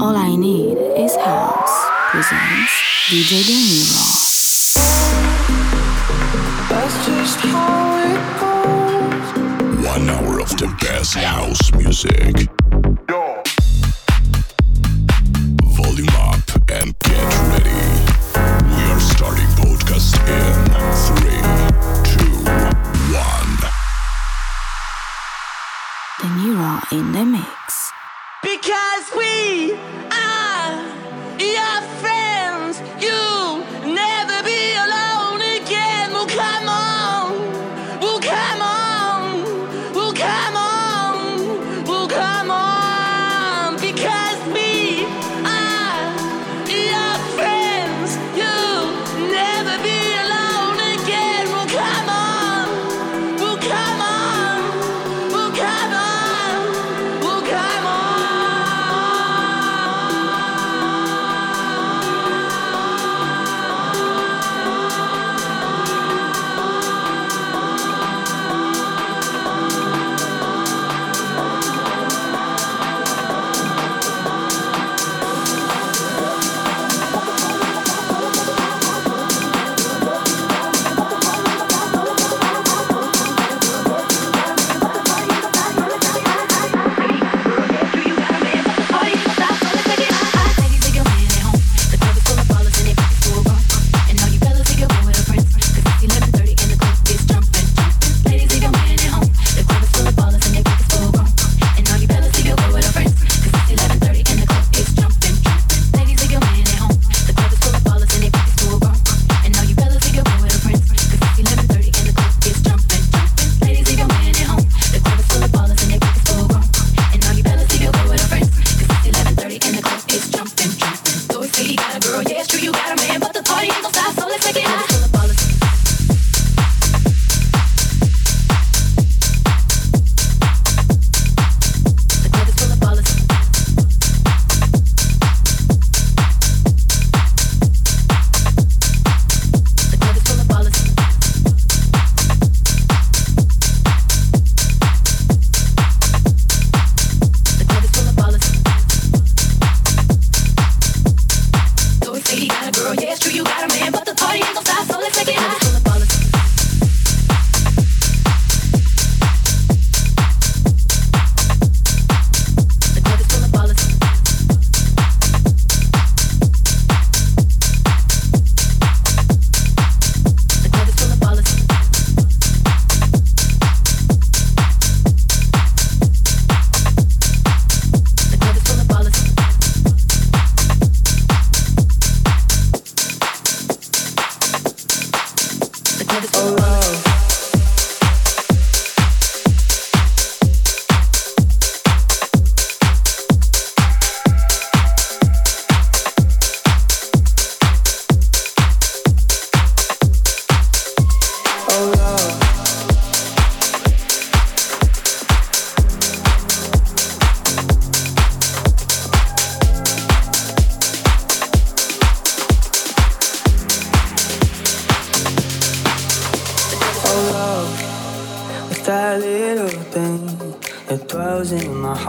All I Need is House presents DJ Danilo. That's just how it goes. One hour of the best house music. Volume up and get ready. We are starting podcast in three, two, one. De Niro in the mix.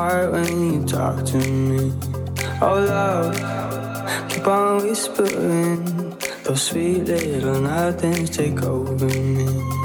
Heart when you talk to me? Oh, love, keep on whispering. Those sweet little nothings take over me.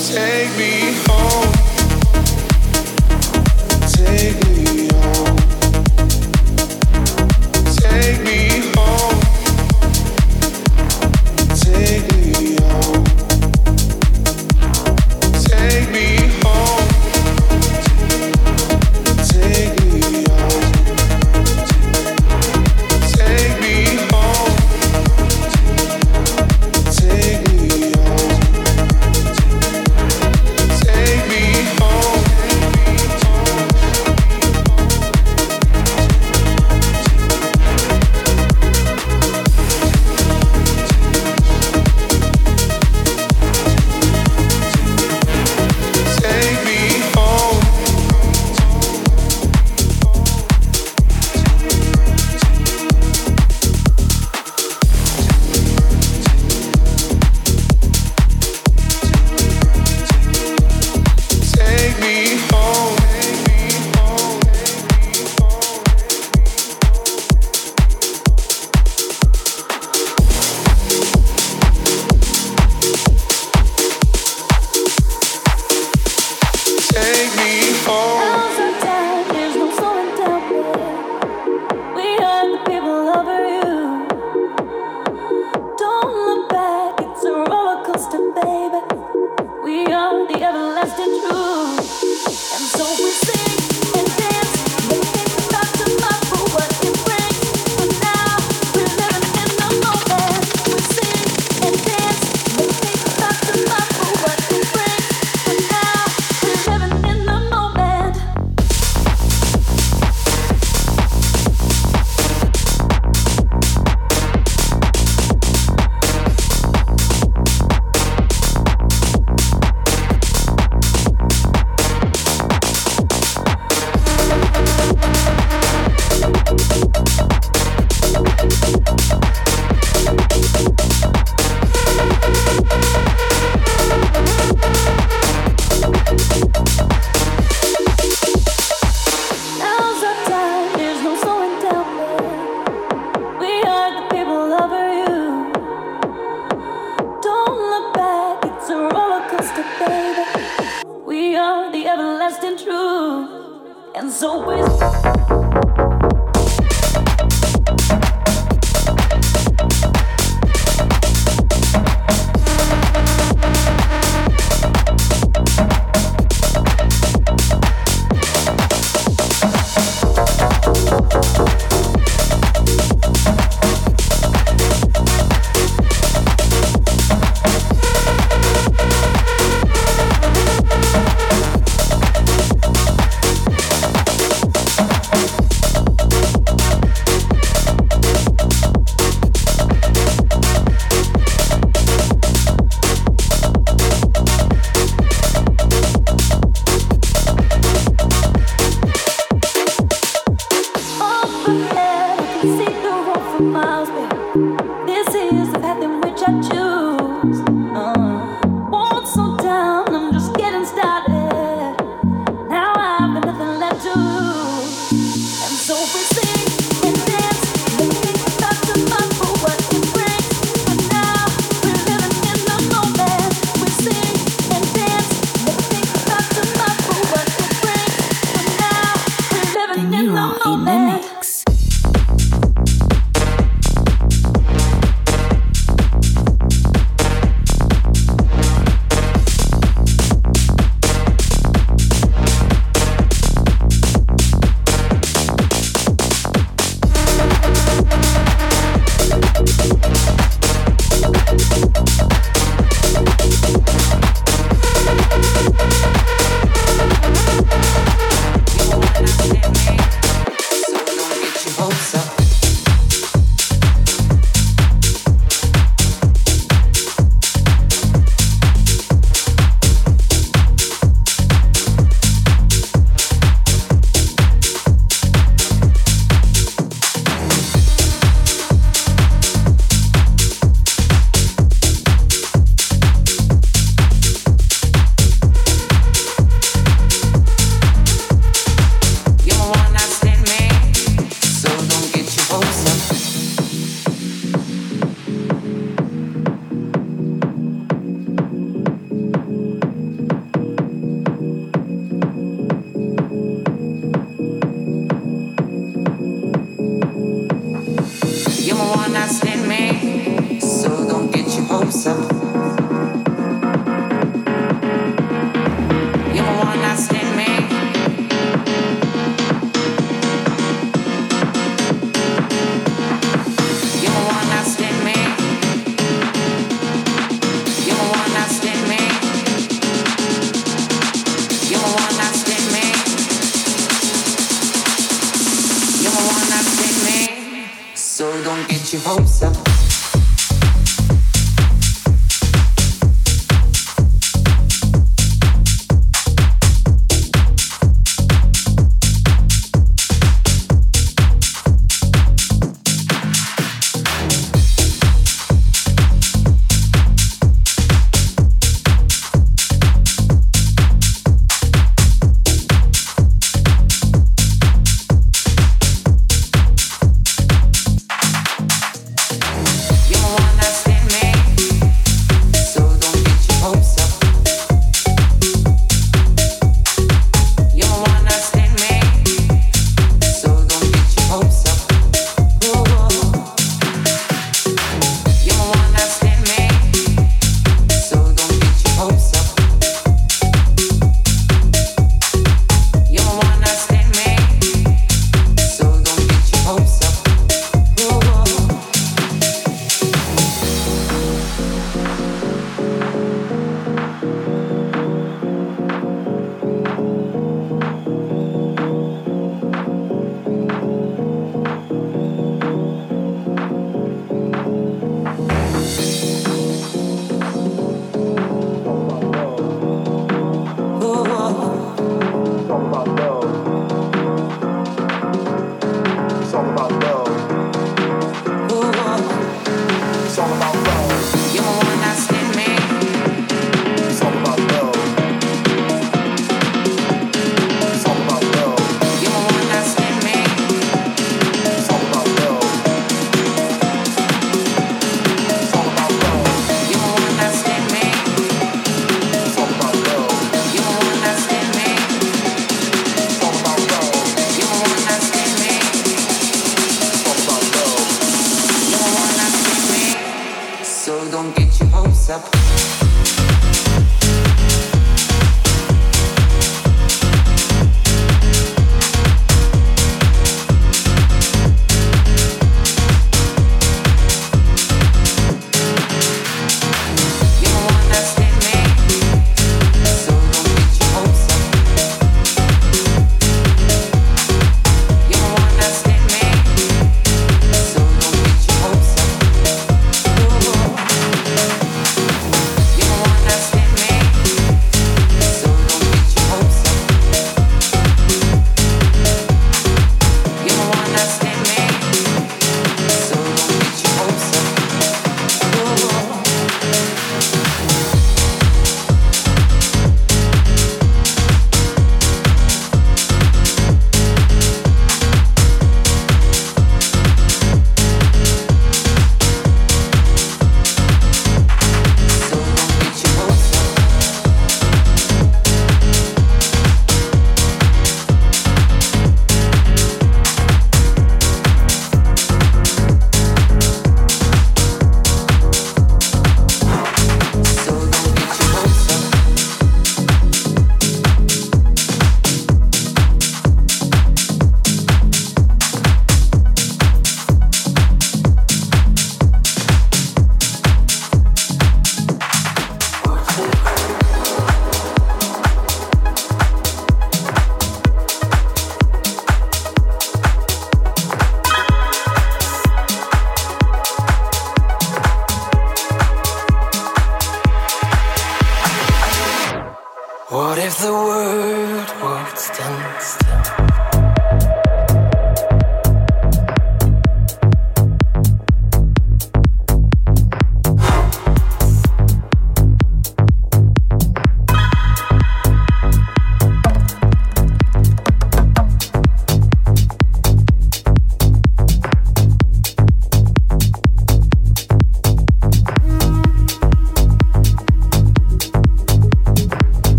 Take me home. Take me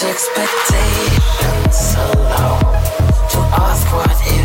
to expectate so low to ask what if.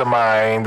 The mind.